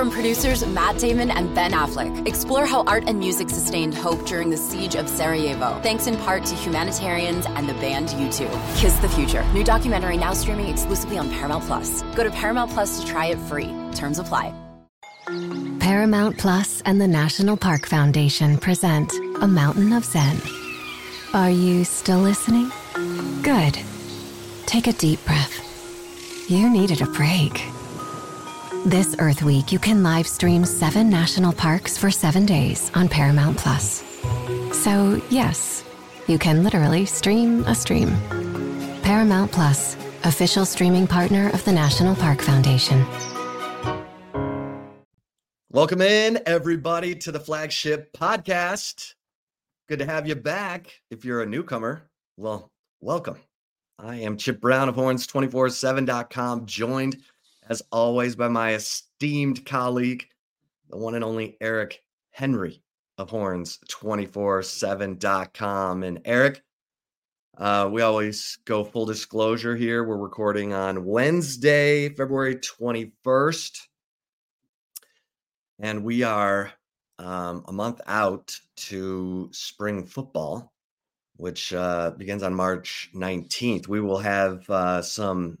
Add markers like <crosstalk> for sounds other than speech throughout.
From producers Matt Damon and Ben Affleck, explore how art and music sustained hope during the siege of Sarajevo, thanks in part to humanitarians and the band U2. Kiss the Future. New documentary now streaming exclusively on Paramount Plus. Go to Paramount Plus to try it free. Terms apply. Paramount Plus and the National Park Foundation present A Mountain of Zen. Are you still listening? Good. Take a deep breath. You needed a break. This Earth Week, you can live stream seven national parks for seven days on Paramount Plus. So, yes, you can literally stream a stream. Paramount Plus, official streaming partner of the National Park Foundation. Welcome in, everybody, to the flagship podcast. Good to have you back. If you're a newcomer, well, welcome. I am Chip Brown of Horns247.com, joined as always by my esteemed colleague, the one and only Eric Henry of Horns247.com. And Eric, uh, we always go full disclosure here. We're recording on Wednesday, February 21st and we are um, a month out to spring football, which uh, begins on March 19th. We will have uh, some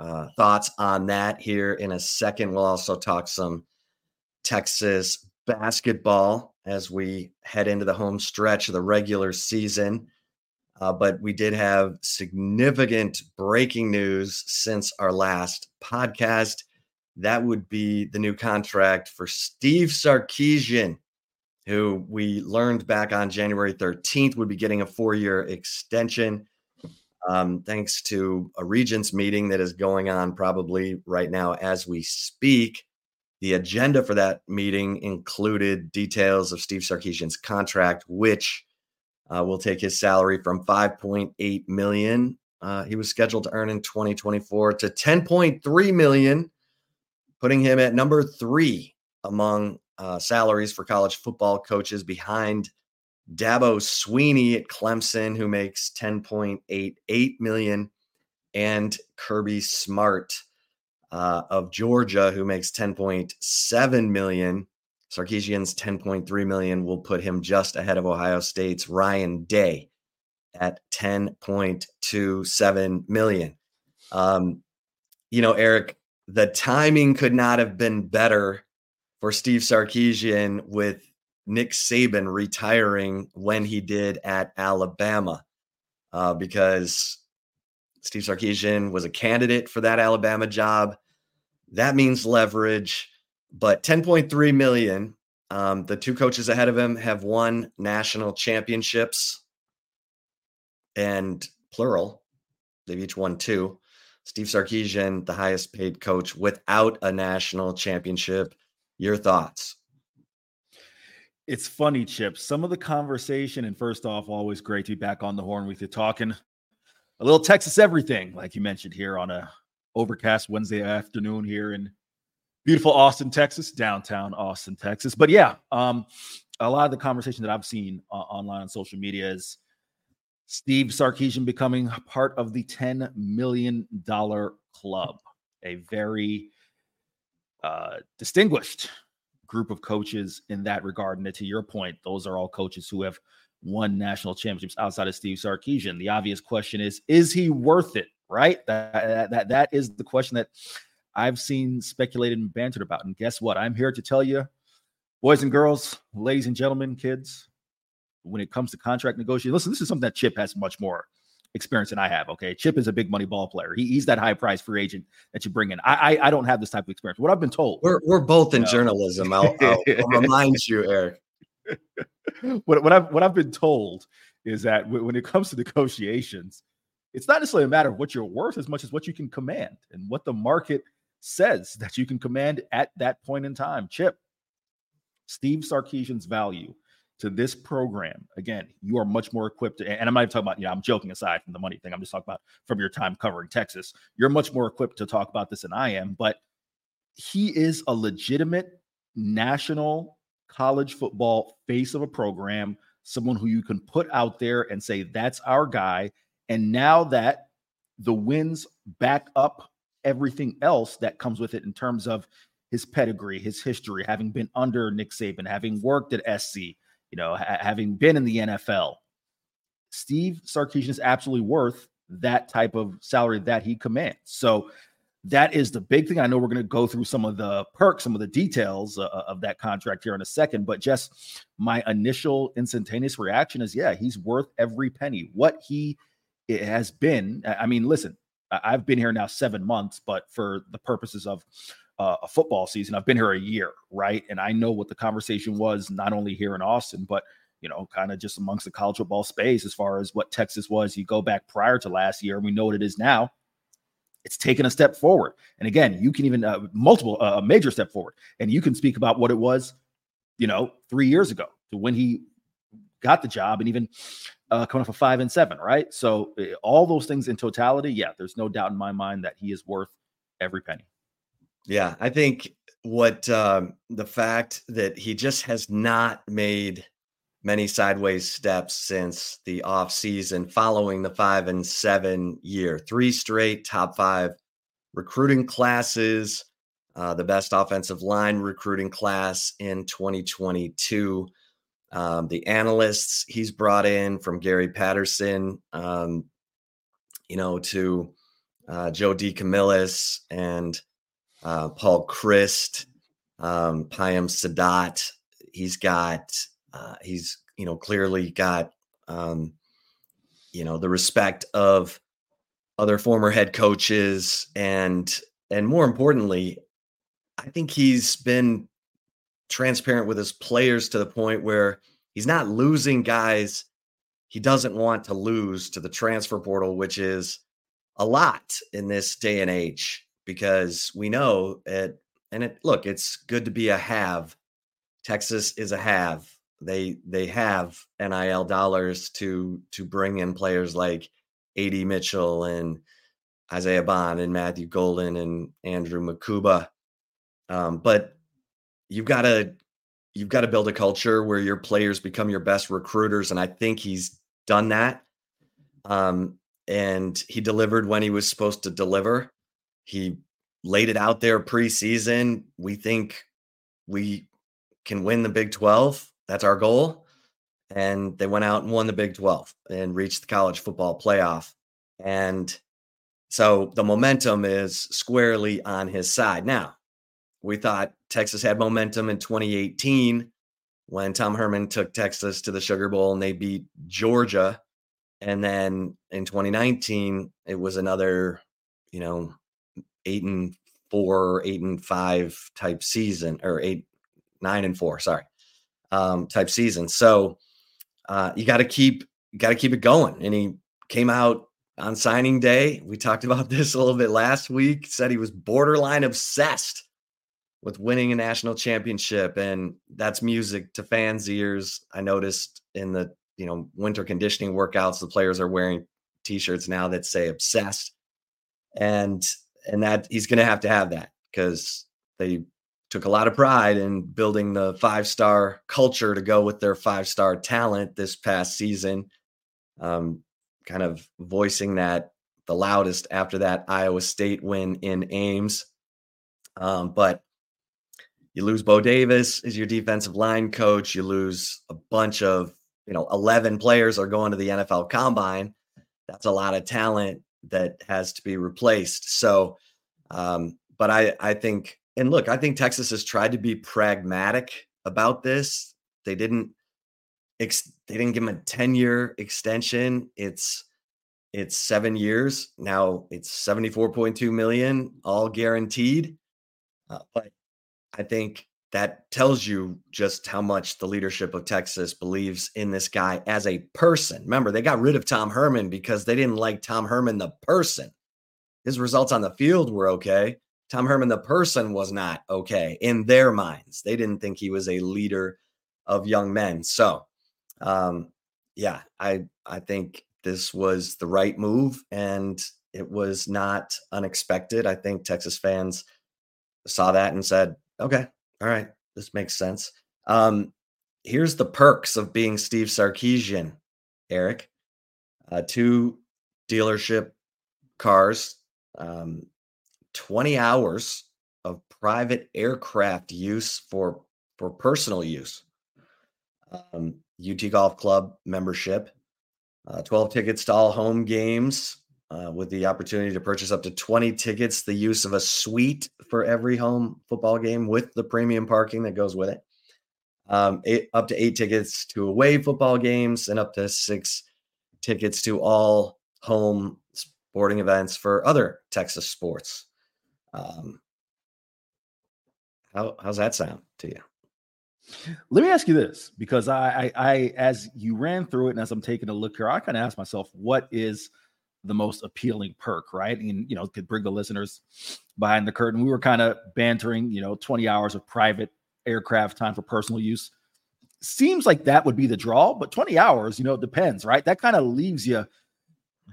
uh, thoughts on that here in a second. We'll also talk some Texas basketball as we head into the home stretch of the regular season. Uh, but we did have significant breaking news since our last podcast that would be the new contract for Steve Sarkisian, who we learned back on January 13th would be getting a four year extension. Um, thanks to a regents meeting that is going on probably right now as we speak. The agenda for that meeting included details of Steve Sarkisian's contract, which uh, will take his salary from 5.8 million uh, he was scheduled to earn in 2024 to 10.3 million putting him at number three among uh, salaries for college football coaches behind Dabo Swinney at Clemson, who makes 10.88 million, and Kirby Smart uh, of Georgia, who makes 10.7 million. Sarkisian's 10.3 million will put him just ahead of Ohio State's Ryan Day at 10.27 million. Um, you know, Eric, the timing could not have been better for Steve Sarkisian with Nick Saban retiring when he did at Alabama, uh, because Steve Sarkisian was a candidate for that Alabama job. That means leverage, but 10.3 million. Um, the two coaches ahead of him have won national championships and plural. They've each won two. Steve Sarkisian, the highest paid coach without a national championship. Your thoughts? It's funny, Chip. Some of the conversation, and first off, always great to be back on the horn with you talking a little Texas everything, like you mentioned here on a overcast Wednesday afternoon here in beautiful Austin, Texas, downtown Austin, Texas. But yeah, um, a lot of the conversation that I've seen uh, online on social media is Steve Sarkisian becoming part of the $10 million club, a very uh, distinguished group of coaches in that regard. And to your point, those are all coaches who have won national championships outside of Steve Sarkisian. The obvious question is, is he worth it? Right? That, that, that is the question that I've seen speculated and bantered about. And guess what? I'm here to tell you, boys and girls, ladies and gentlemen, kids, when it comes to contract negotiation. Listen, this is something that Chip has much more experience than I have. Okay, Chip is a big money ball player. He, he's that high price free agent that you bring in. I, I, I don't have this type of experience. What I've been told, we're we're both in know. journalism. I'll, I'll, I'll <laughs> remind you, Eric. <laughs> what what I've what I've been told is that when it comes to negotiations, it's not necessarily a matter of what you're worth as much as what you can command and what the market says that you can command at that point in time. Chip, Steve Sarkisian's value to this program, again, you are much more equipped. And I'm not even talking about, you know, I'm joking aside from the money thing. I'm just talking about from your time covering Texas. You're much more equipped to talk about this than I am. But he is a legitimate national college football face of a program, someone who you can put out there and say, that's our guy. And now that the wins back up everything else that comes with it in terms of his pedigree, his history, having been under Nick Saban, having worked at SC, you know, ha- having been in the NFL, Steve Sarkisian is absolutely worth that type of salary that he commands. So that is the big thing. I know we're going to go through some of the perks, some of the details uh, of that contract here in a second, but just my initial instantaneous reaction is yeah, he's worth every penny. What he has been, I mean, listen, I've been here now seven months, but for the purposes of uh, a football season, I've been here a year, right? And I know what the conversation was, not only here in Austin, but you know, kind of just amongst the college football space as far as what Texas was. You go back prior to last year, and we know what it is now it's taken a step forward. And again, you can even uh, multiple uh, a major step forward, and you can speak about what it was, you know, three years ago to when he got the job, and even uh, coming off a five and seven, right? So uh, all those things in totality, yeah, there's no doubt in my mind that he is worth every penny. Yeah, I think what um, the fact that he just has not made many sideways steps since the off season following the five and seven year, three straight top five recruiting classes, uh, the best offensive line recruiting class in 2022. Um, the analysts he's brought in from Gary Patterson, um, you know, to uh, Joe DeCamillis and uh, Paul Chryst, um, Payam Saadat. He's got uh, he's you know clearly got um, you know the respect of other former head coaches and and more importantly, I think he's been transparent with his players to the point where he's not losing guys he doesn't want to lose to the transfer portal, which is a lot in this day and age because we know it. And it look, it's good to be a have. Texas is a have they they have NIL dollars to to bring in players like AD Mitchell and Isaiah Bond and Matthew Golden and Andrew Mukuba. Um, but you've got to you've got to build a culture where your players become your best recruiters, and I think he's done that. Um, and he delivered when he was supposed to deliver. He laid it out there preseason. We think we can win the Big 12 that's our goal. And they went out and won the Big 12 and reached the college football playoff. And so the momentum is squarely on his side. Now, we thought Texas had momentum in 2018 when Tom Herman took Texas to the Sugar Bowl and they beat Georgia. And then in 2019, it was another, you know, eight and four, eight and five type season, or eight, nine and four, sorry um, type season. So uh, you got to keep got to keep it going. And he came out on signing day. We talked about <laughs> this a little bit last week. Said he was borderline obsessed with winning a national championship, and that's music to fans' ears. I noticed in the you know winter conditioning workouts, the players are wearing T-shirts now that say "obsessed," and and that he's going to have to have that because they took a lot of pride in building the five star culture to go with their five star talent this past season. Um, kind of voicing that the loudest after that Iowa State win in Ames. Um, but you lose Bo Davis as your defensive line coach. You lose a bunch of, you know, 11 players are going to the NFL combine. That's a lot of talent that has to be replaced. So, um, but I, I think and look, I think Texas has tried to be pragmatic about this. They didn't ex- they didn't give him a 10 year extension. It's it's 7 years. Now it's 74.2 million all guaranteed. Uh, but I think that tells you just how much the leadership of Texas believes in this guy as a person. Remember, they got rid of Tom Herman because they didn't like Tom Herman the person. His results on the field were okay, Tom Herman, the person, was not okay in their minds. They didn't think he was a leader of young men. So, um, yeah, I I think this was the right move, and it was not unexpected. I think Texas fans saw that and said, "Okay, all right, this makes sense." Um, here's the perks of being Steve Sarkisian, Eric. Uh, two dealership cars, um, 20 hours of private aircraft use for for personal use. Um, UT Golf Club membership, uh, 12 tickets to all home games uh, with the opportunity to purchase up to 20 tickets, the use of a suite for every home football game with the premium parking that goes with it. Um, eight, up to eight tickets to away football games and up to six tickets to all home sporting events for other Texas sports. Um, how, how's that sound to you? Let me ask you this, because I, I, I, as you ran through it, and as I'm taking a look here, I kind of asked myself, what is the most appealing perk, right? And you know, could bring the listeners behind the curtain. We were kind of bantering, you know, 20 hours of private aircraft time for personal use. Seems like that would be the draw, but 20 hours, you know, it depends, right? That kind of leaves you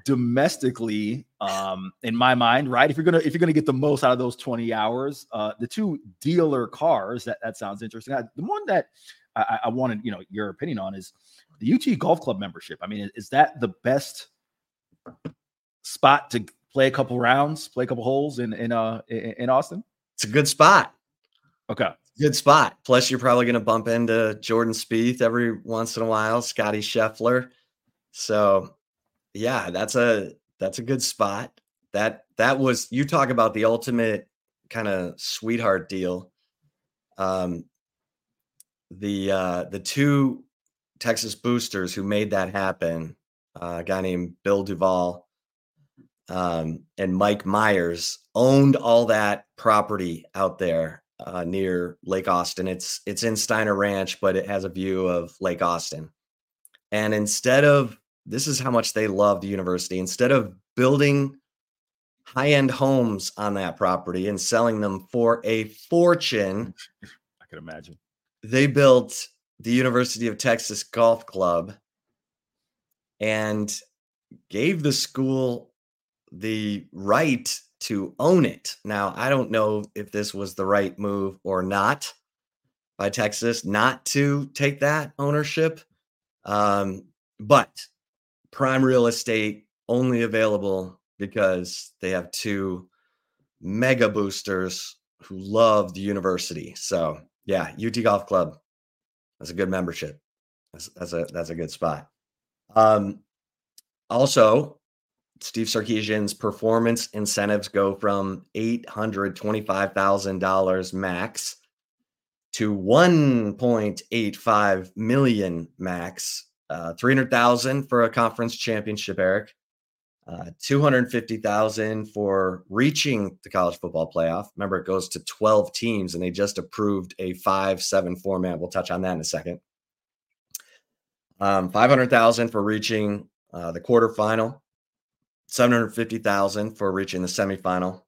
domestically um in my mind right if you're gonna if you're gonna get the most out of those 20 hours uh the two dealer cars that that sounds interesting I, the one that I, I wanted you know your opinion on is the ut golf club membership i mean is that the best spot to play a couple rounds play a couple holes in in uh in austin? It's a good spot. Okay. Good spot. Plus you're probably gonna bump into jordan Spieth every once in a while scotty scheffler. So yeah, that's a that's a good spot. That that was you talk about the ultimate kind of sweetheart deal. Um the uh the two Texas boosters who made that happen, uh, a guy named Bill Duval um, and Mike Myers owned all that property out there uh, near Lake Austin. It's it's in Steiner Ranch, but it has a view of Lake Austin. And instead of this is how much they love the university. Instead of building high end homes on that property and selling them for a fortune, <laughs> I can imagine. They built the University of Texas Golf Club and gave the school the right to own it. Now, I don't know if this was the right move or not by Texas not to take that ownership. Um, but prime real estate only available because they have two mega boosters who love the university. So yeah, UT Golf Club. That's a good membership. That's, that's a that's a good spot. Um, also, Steve Sarkisian's performance incentives go from eight hundred twenty-five thousand dollars max to one point eight five million max uh, 300,000 for a conference championship, Eric. Uh, 250,000 for reaching the college football playoff. Remember, it goes to 12 teams, and they just approved a 5 7 format. We'll touch on that in a second. Um, 500,000 for reaching uh, the quarterfinal, 750,000 for reaching the semifinal,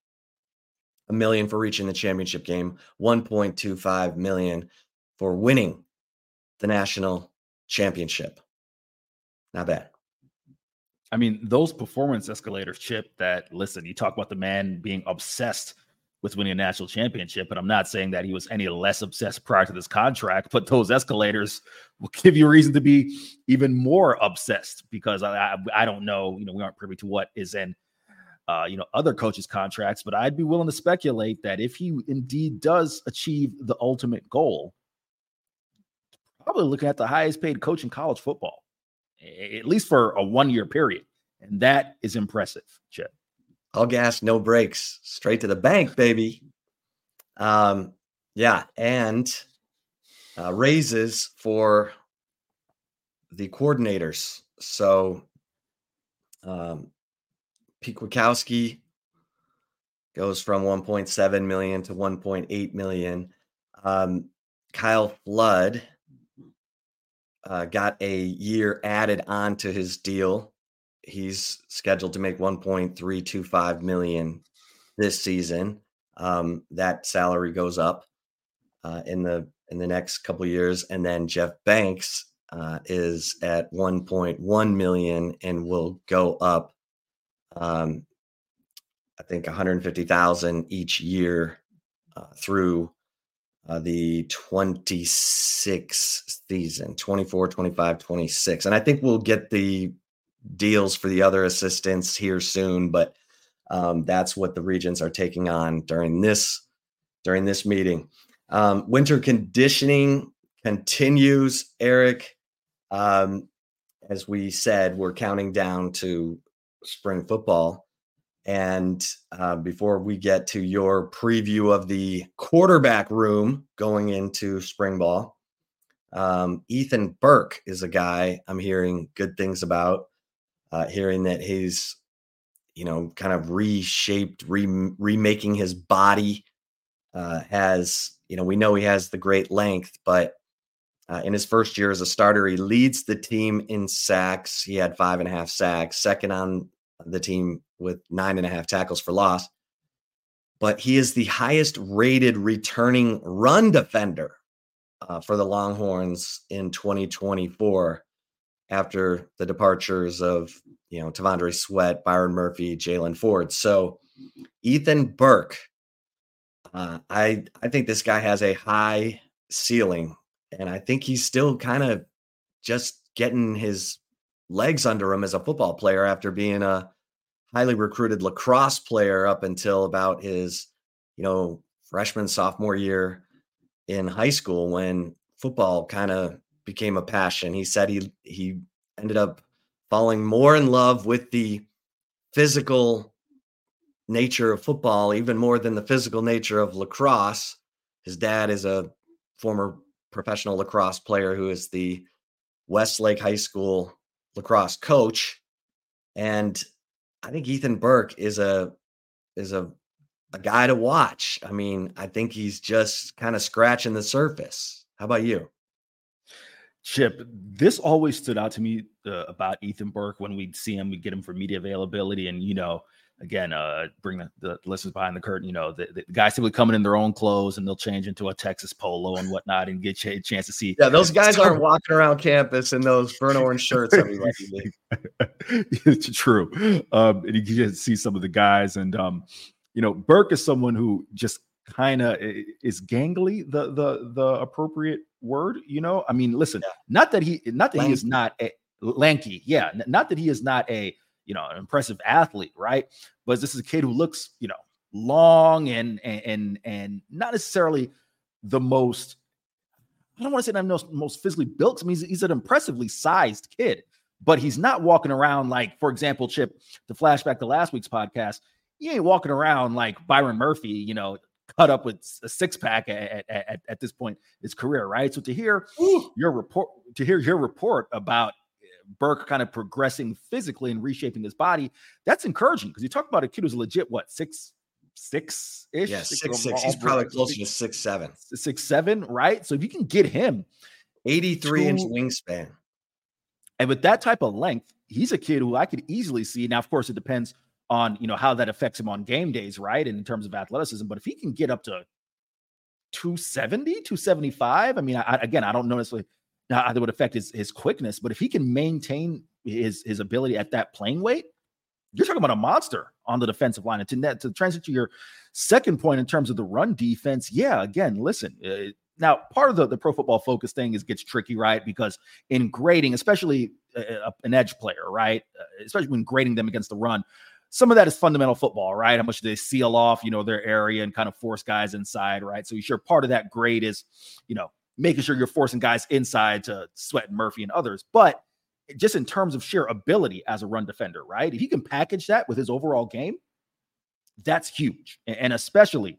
a million for reaching the championship game, 1.25 million for winning the national championship. Not bad. I mean, those performance escalators, Chip, that listen, you talk about the man being obsessed with winning a national championship, and I'm not saying that he was any less obsessed prior to this contract, but those escalators will give you a reason to be even more obsessed because I, I, I don't know, you know, we aren't privy to what is in uh, you know, other coaches' contracts, but I'd be willing to speculate that if he indeed does achieve the ultimate goal, probably looking at the highest paid coach in college football at least for a one year period. And that is impressive, Chip. All gas, no brakes, straight to the bank, baby. Um, yeah, and uh, raises for the coordinators. So, um, Pete goes from 1.7 million to 1.8 million. Um, Kyle Flood uh, got a year added on to his deal. He's scheduled to make 1.325 million this season. Um, that salary goes up uh, in the in the next couple years, and then Jeff Banks uh, is at 1.1 million and will go up. Um, I think 150,000 each year uh, through uh, the 26 season 24 25 26 and i think we'll get the deals for the other assistants here soon but um, that's what the regents are taking on during this during this meeting. Um, winter conditioning continues, Eric. Um, as we said, we're counting down to spring football. And uh, before we get to your preview of the quarterback room going into spring ball, um, Ethan Burke is a guy I'm hearing good things about. Uh, hearing that he's, you know, kind of reshaped, re- remaking his body. Uh, has you know, we know he has the great length, but uh, in his first year as a starter, he leads the team in sacks. He had five and a half sacks, second on the team with nine and a half tackles for loss. But he is the highest rated returning run defender uh, for the Longhorns in 2024 after the departures of, you know, T'Vondre Sweat, Byron Murphy, Jaylan Ford. So Ethan Burke, uh, I I think this guy has a high ceiling, and I think he's still kind of just getting his legs under him as a football player after being a highly recruited lacrosse player up until about his, you know, freshman sophomore year in high school when football kind of became a passion. He said he he ended up falling more in love with the physical nature of football even more than the physical nature of lacrosse. His dad is a former professional lacrosse player who is the Westlake High School lacrosse coach. And I think Ethan Burke is a is a a guy to watch. I mean, I think he's just kind of scratching the surface. How about you? Chip, this always stood out to me uh, about Ethan Burke when we'd see him, we'd get him for media availability. And, you know, again, uh, bring the, the listeners behind the curtain. You know, the, the guys simply coming in their own clothes and they'll change into a Texas polo and whatnot and get a chance to see. Yeah, those guys aren't walking around campus in those burnt orange shirts. <laughs> it's true. Um, and you can just see some of the guys. And, um, you know, Burke is someone who just kind of is gangly the the the appropriate word you know i mean listen yeah. not that he not that lanky. he is not a lanky yeah not that he is not a you know, an impressive athlete, right? But this is a kid who looks, you know, long and and and not necessarily the most. I don't want to say I'm most, most physically built. I mean, he's, he's an impressively sized kid, but he's not walking around like, for example, Chip. the flashback to last week's podcast, he ain't walking around like Byron Murphy, you know, cut up with a six pack at, at, at, this point in his career, right? So to hear Ooh. your report, to hear your report about eh, Burke kind of progressing physically and reshaping his body, that's encouraging because you talk about a kid who's legit, what, six, six ish? Yeah, six, six. six. He's probably closer to six, seven. Six, seven, right? So if you can get him 83 to, inch wingspan. And with that type of length, he's a kid who I could easily see. Now, of course, it depends on you know how that affects him on game days, right? And in terms of athleticism, but if he can get up to 270, 275, I mean, I, again, I don't know necessarily now that would affect his his quickness, but if he can maintain his his ability at that playing weight, you're talking about a monster on the defensive line. And to net to transit to your second point in terms of the run defense, yeah, again, listen. Uh, now, part of the, the pro football focus thing is gets tricky, right? Because in grading, especially uh, an edge player, right, uh, especially when grading them against the run, some of that is fundamental football, right? How much do they seal off, you know, their area and kind of force guys inside, right? So, you're sure, part of that grade is, you know, making sure you're forcing guys inside to Sweat Murphy and others. But just in terms of sheer ability as a run defender, right? If he can package that with his overall game, that's huge. And especially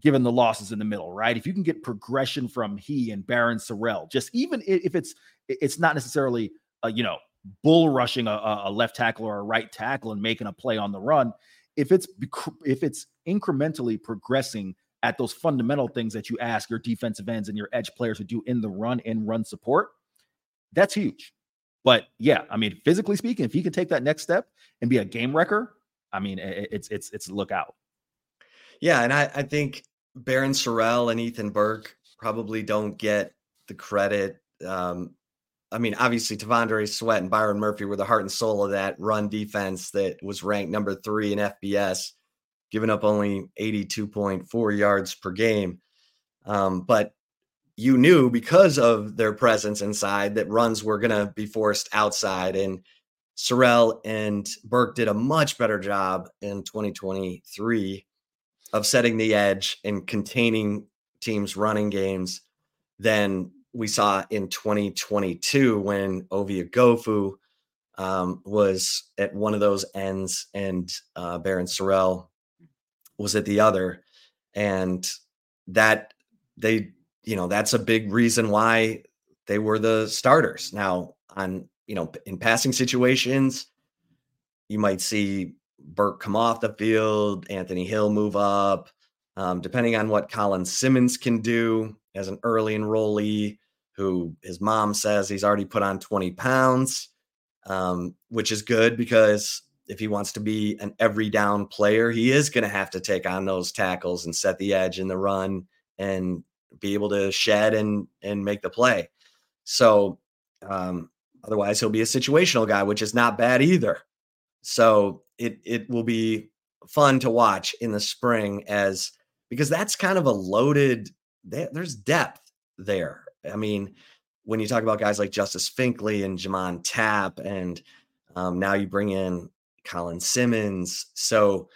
given the losses in the middle, right? If you can get progression from he and Barryn Sorrell, just even if it's it's not necessarily uh, you know bull rushing a, a left tackle or a right tackle and making a play on the run, if it's if it's incrementally progressing at those fundamental things that you ask your defensive ends and your edge players to do in the run and run support, that's huge. But yeah, I mean, physically speaking, if he can take that next step and be a game wrecker, I mean, it's it's it's look out. Yeah, and I, I think Barryn Sorrell and Ethan Burke probably don't get the credit. Um, I mean, obviously, T'Vondre Sweat and Byron Murphy were the heart and soul of that run defense that was ranked number three in FBS giving up only 82.4 yards per game. Um, but you knew because of their presence inside that runs were going to be forced outside. And Sorrell and Burke did a much better job in 2023 of setting the edge and containing teams' running games than we saw in 2022 when Ovie Oghoufo um, was at one of those ends and uh, Barryn Sorrell was at the other. And that they, you know, that's a big reason why they were the starters. Now, on, you know, in passing situations, you might see Burke come off the field, Anthony Hill move up. Um, depending on what Colin Simmons can do as an early enrollee, who his mom says he's already put on 20 pounds, um, which is good because if he wants to be an every down player, he is going to have to take on those tackles and set the edge in the run and be able to shed and and make the play. So um, otherwise, he'll be a situational guy, which is not bad either. So it it will be fun to watch in the spring as because that's kind of a loaded. There's depth there. I mean, when you talk about guys like Justice Finkley and J'Mond Tapp, and um, now you bring in Colin Simmons. So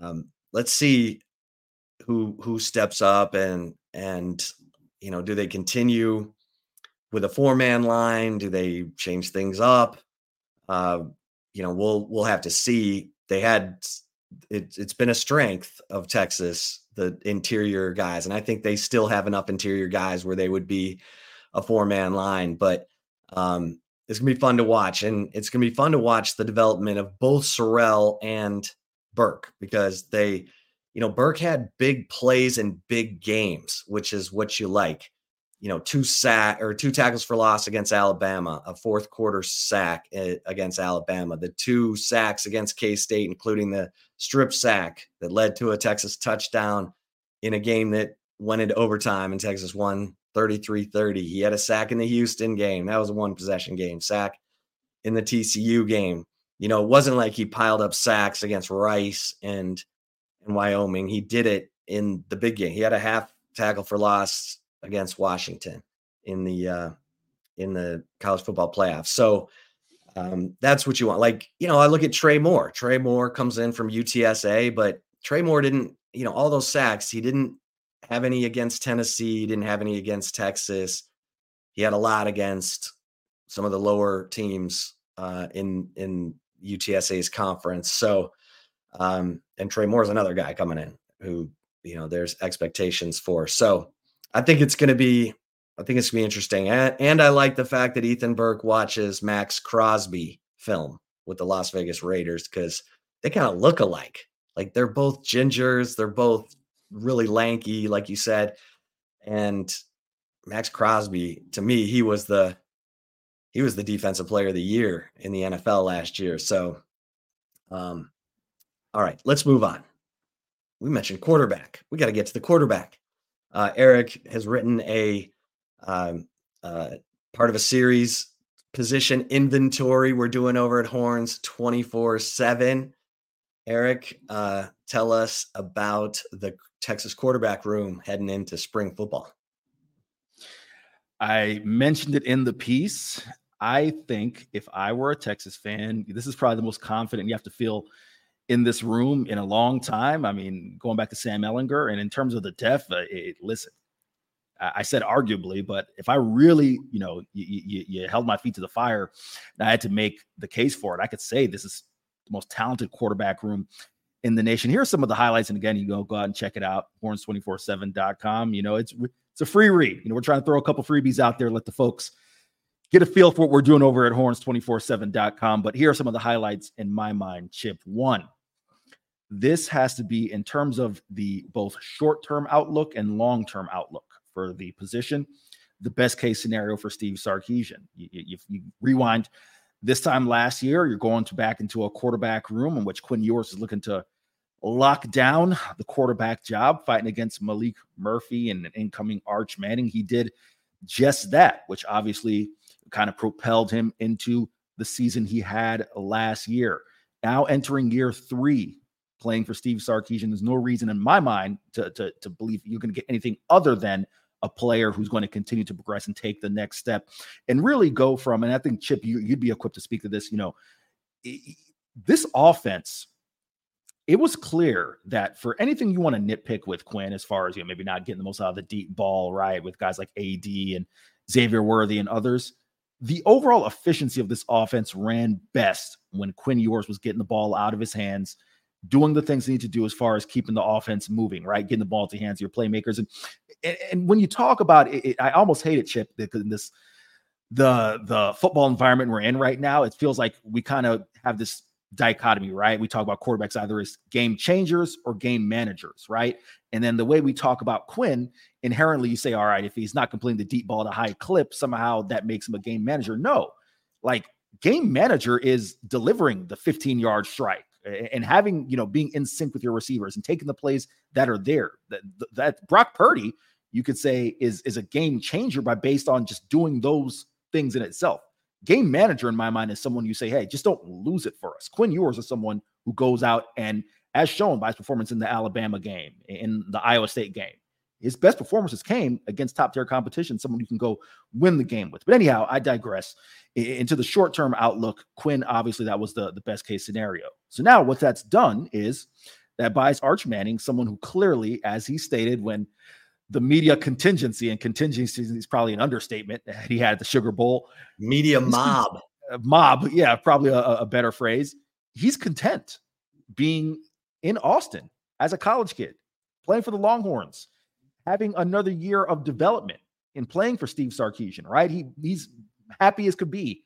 um, let's see who who steps up and and you know do they continue with a four man line? Do they change things up? Uh, you know, we'll we'll have to see. They had it, it's been a strength of Texas the interior guys, and I think they still have enough interior guys where they would be a four man line. But um, it's gonna be fun to watch, and it's gonna be fun to watch the development of both Sorrell and Burke because they, you know, Burke had big plays and big games, which is what you like. You know, two sack or two tackles for loss against Alabama, a fourth quarter sack eh, against Alabama, the two sacks against K State, including the strip sack that led to a Texas touchdown in a game that went into overtime and Texas won 33 30. He had a sack in the Houston game. That was a one possession game. Sack in the TCU game. You know, it wasn't like he piled up sacks against Rice and, and Wyoming. He did it in the big game. He had a half tackle for loss against Washington in the uh, in the college football playoffs. So um, that's what you want. Like, you know, I look at Trey Moore. Trey Moore comes in from UTSA, but Trey Moore didn't, you know, all those sacks, he didn't have any against Tennessee, he didn't have any against Texas. He had a lot against some of the lower teams uh, in in UTSA's conference. So, um, and Trey Moore's another guy coming in who you know there's expectations for. So, I think it's going to be I think it's going to be interesting. And, and I like the fact that Ethan Burke watches Maxx Crosby film with the Las Vegas Raiders because they kind of look alike. Like they're both gingers, they're both really lanky, like you said. And Maxx Crosby, to me, he was the he was the defensive player of the year in the NFL last year. So um all right, let's move on. We mentioned quarterback. We got to get to the quarterback. Uh, Eric has written a um, uh, part of a series position inventory we're doing over at Horns 24 7. Eric, uh, tell us about the Texas quarterback room heading into spring football. I mentioned it in the piece. I think if I were a Texas fan, this is probably the most confident you have to feel in this room in a long time. I mean, going back to Sam Ehlinger, and in terms of the depth, uh, it, listen, I said arguably, but if I really, you know, you, you, you, held my feet to the fire and I had to make the case for it, I could say this is the most talented quarterback room in the nation. Here are some of the highlights. And again, you go go out and check it out, horns247.com. You know, it's it's a free read. You know, we're trying to throw a couple freebies out there, let the folks get a feel for what we're doing over at horns247.com. But here are some of the highlights in my mind. Chip one. This has to be in terms of the both short-term outlook and long-term outlook for the position. The best case scenario for Steve Sarkisian. You, you, you rewind this time last year, you're going to back into a quarterback room in which Quinn Ewers is looking to lock down the quarterback job, fighting against Maalik Murphy and an incoming Arch Manning. He did just that, which obviously kind of propelled him into the season he had last year. Now entering year three, playing for Steve Sarkisian, there's no reason in my mind to, to, to believe you're going to get anything other than a player who's going to continue to progress and take the next step and really go from, and I think Chip, you, would be equipped to speak to this, you know, this offense it was clear that for anything you want to nitpick with Quinn, as far as you know, maybe not getting the most out of the deep ball, right, with guys like AD and Xavier Worthy and others, the overall efficiency of this offense ran best when Quinn Ewers was getting the ball out of his hands, doing the things they need to do as far as keeping the offense moving, right, getting the ball to hands of your playmakers. And and, and when you talk about it, it, I almost hate it, Chip, because in this the the football environment we're in right now, it feels like we kind of have this dichotomy, right? We talk about quarterbacks either as game changers or game managers, right? And then the way we talk about Quinn, inherently you say, all right, if he's not completing the deep ball to high clip, somehow that makes him a game manager. No, like game manager is delivering the 15 yard strike and having, you know, being in sync with your receivers and taking the plays that are there. That, that Brock Purdy, you could say, is, is a game changer by based on just doing those things in itself game manager in my mind is someone you say, hey, just don't lose it for us. Quinn Ewers is someone who goes out and, as shown by his performance in the Alabama game, in the Iowa State game, his best performances came against top tier competition, someone you can go win the game with. But anyhow, I digress. Into the short term outlook, Quinn, obviously, that was the, the best case scenario. So now what that's done is that buys Arch Manning, someone who clearly, as he stated when the media contingency and contingency is probably an understatement that <laughs> he had at the Sugar Bowl. Media mob. Uh, mob, yeah, probably a, a better phrase. He's content being in Austin as a college kid, playing for the Longhorns, having another year of development in playing for Steve Sarkisian, right? He he's happy as could be.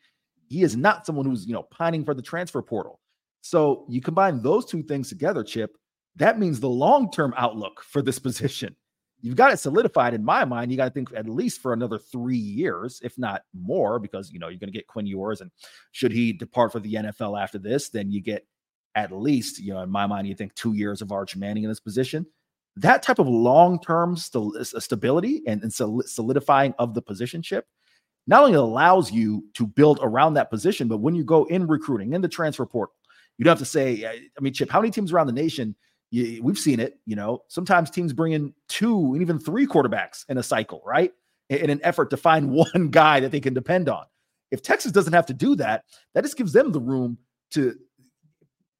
He is not someone who's, you know, pining for the transfer portal. So you combine those two things together, Chip, that means the long-term outlook for this <laughs> position you've got it solidified in my mind. You got to think at least for another three years, if not more, because you know you're going to get Quinn Ewers, and should he depart for the NFL after this, then you get at least, you know, in my mind, you think two years of Arch Manning in this position. That type of long-term st- uh, stability and, and solidifying of the position positionship not only allows you to build around that position, but when you go in recruiting in the transfer portal, you don't have to say, I mean, Chip, how many teams around the nation you, we've seen it. You know, sometimes teams bring in two and even three quarterbacks in a cycle, right? In, in an effort to find <laughs> one guy that they can depend on. If Texas doesn't have to do that, that just gives them the room to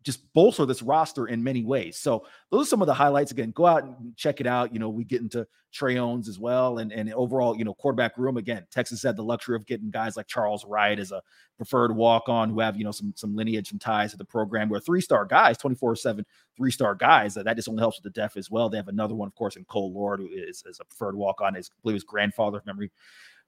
just bolster this roster in many ways. So those are some of the highlights. Again, go out and check it out. You know, we get into Trey Owens as well, and and overall, you know, quarterback room. Again, Texas had the luxury of getting guys like Charles Wright as a preferred walk on who have you know some some lineage and ties to the program. Where three star guys, 24 seven three star guys. That, that just only helps with the depth as well. They have another one, of course, in Cole Lord, who is, a preferred walk on. I believe his grandfather, if memory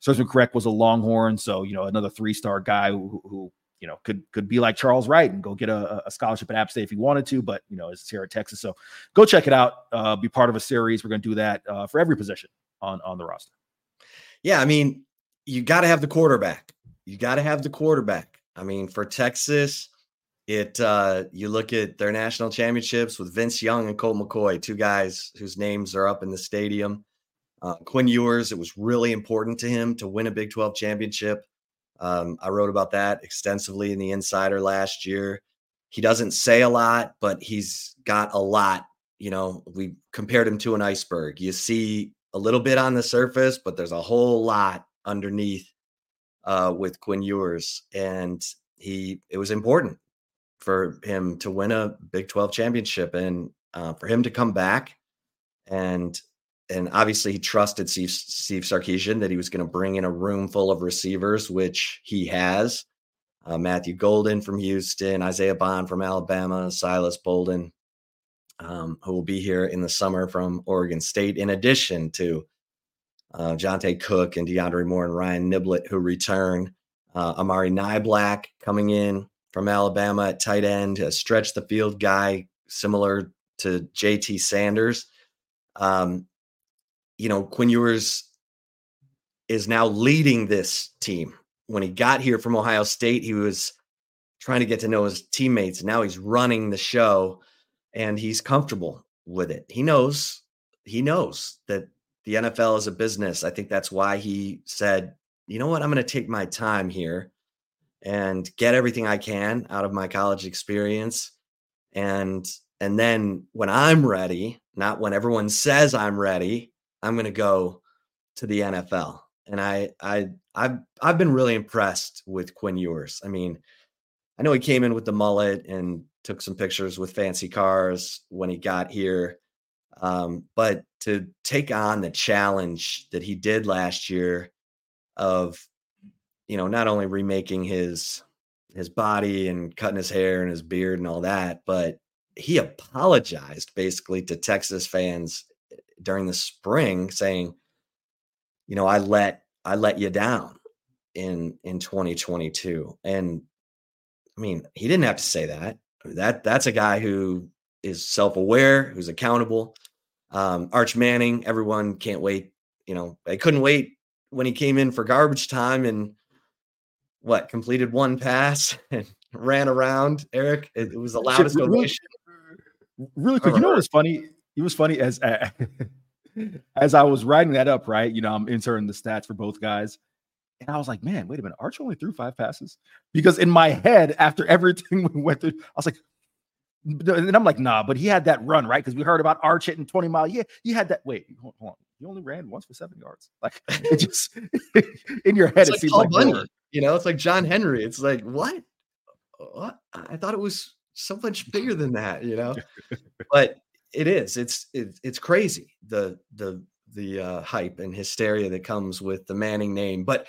serves me correct, was a Longhorn. So you know, another three star guy who, who you know, could could be like Charles Wright and go get a, a scholarship at App State if he wanted to, but you know, it's here at Texas. So go check it out. Uh, be part of a series. We're going to do that uh, for every position on on the roster. Yeah, I mean, you got to have the quarterback. You got to have the quarterback. I mean, for Texas, it uh, you look at their national championships with Vince Young and Colt McCoy, two guys whose names are up in the stadium. Uh, Quinn Ewers, it was really important to him to win a Big 12 championship. Um, I wrote about that extensively in the Insider last year. He doesn't say a lot, but he's got a lot. You know, we compared him to an iceberg. You see a little bit on the surface, but there's a whole lot underneath uh, with Quinn Ewers, and he it was important for him to win a Big 12 championship and uh, for him to come back and and obviously he trusted Steve, Steve Sarkisian that he was going to bring in a room full of receivers, which he has. Uh, Matthew Golden from Houston, Isaiah Bond from Alabama, Silas Bolden, um, who will be here in the summer from Oregon State, in addition to uh, Johntay Cook and DeAndre Moore and Ryan Niblett, who return. Uh, Amari Niblack coming in from Alabama at tight end, a stretch the field guy similar to JT Sanders. Um, you know, Quinn Ewers is now leading this team. When he got here from Ohio State, he was trying to get to know his teammates. Now he's running the show and he's comfortable with it. He knows, he knows that the NFL is a business. I think that's why he said, you know what, I'm going to take my time here and get everything I can out of my college experience. And and then when I'm ready, not when everyone says I'm ready, I'm going to go to the NFL. And I, I, I've, I've been really impressed with Quinn Ewers. I mean, I know he came in with the mullet and took some pictures with fancy cars when he got here. Um, but to take on the challenge that he did last year of, you know, not only remaking his his body and cutting his hair and his beard and all that, but he apologized basically to Texas fans during the spring saying, you know, I let I let you down in in 2022. And I mean, he didn't have to say that. That that's a guy who is self-aware, who's accountable. Um, Arch Manning, everyone can't wait. You know, they couldn't wait when he came in for garbage time and what completed one pass <laughs> and ran around. Eric, it, it was the loudest really, ovation. Really quick, you know what was funny? It was funny as <laughs> as I was writing that up, right? You know, I'm inserting the stats for both guys. And I was like, man, wait a minute. Arch only threw five passes because in my head, after everything <laughs> we went through, I was like, and I'm like, nah, but he had that run, right? Because we heard about Arch hitting 20 mile. Yeah, he had that. Wait, hold, on. He only ran once for seven yards. <laughs> Like it just in your head, it's it like seems Paul like Bunny. You know, it's like John Henry. It's like what? What? I thought it was so much bigger than that. You know, but it is. It's it, it's crazy the the the uh, hype and hysteria that comes with the Manning name. But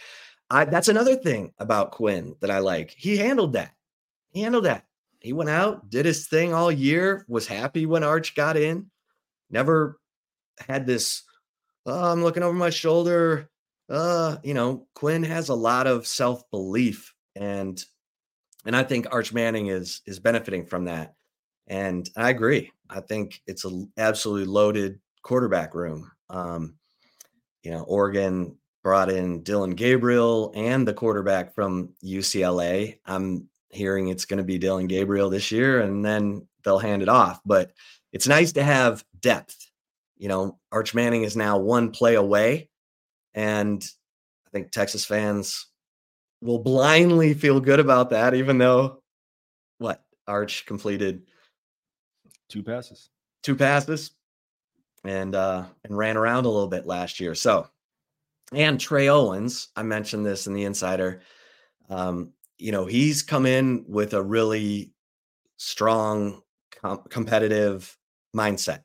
I, that's another thing about Quinn that I like. He handled that. He handled that. He went out, did his thing all year, was happy when Arch got in, never had this, oh, I'm looking over my shoulder. Uh, you know, Quinn has a lot of self-belief and and I think Arch Manning is is benefiting from that. And I agree. I think it's an absolutely loaded quarterback room. Um, you know, Oregon brought in Dillon Gabriel and the quarterback from UCLA. I'm hearing it's going to be Dillon Gabriel this year, and then they'll hand it off. But it's nice to have depth. You know, Arch Manning is now one play away, and I think Texas fans will blindly feel good about that, even though what Arch completed two passes, two passes, and uh, and ran around a little bit last year. So, and Trey Owens, I mentioned this in the Insider. Um, you know, he's come in with a really strong, com- competitive mindset.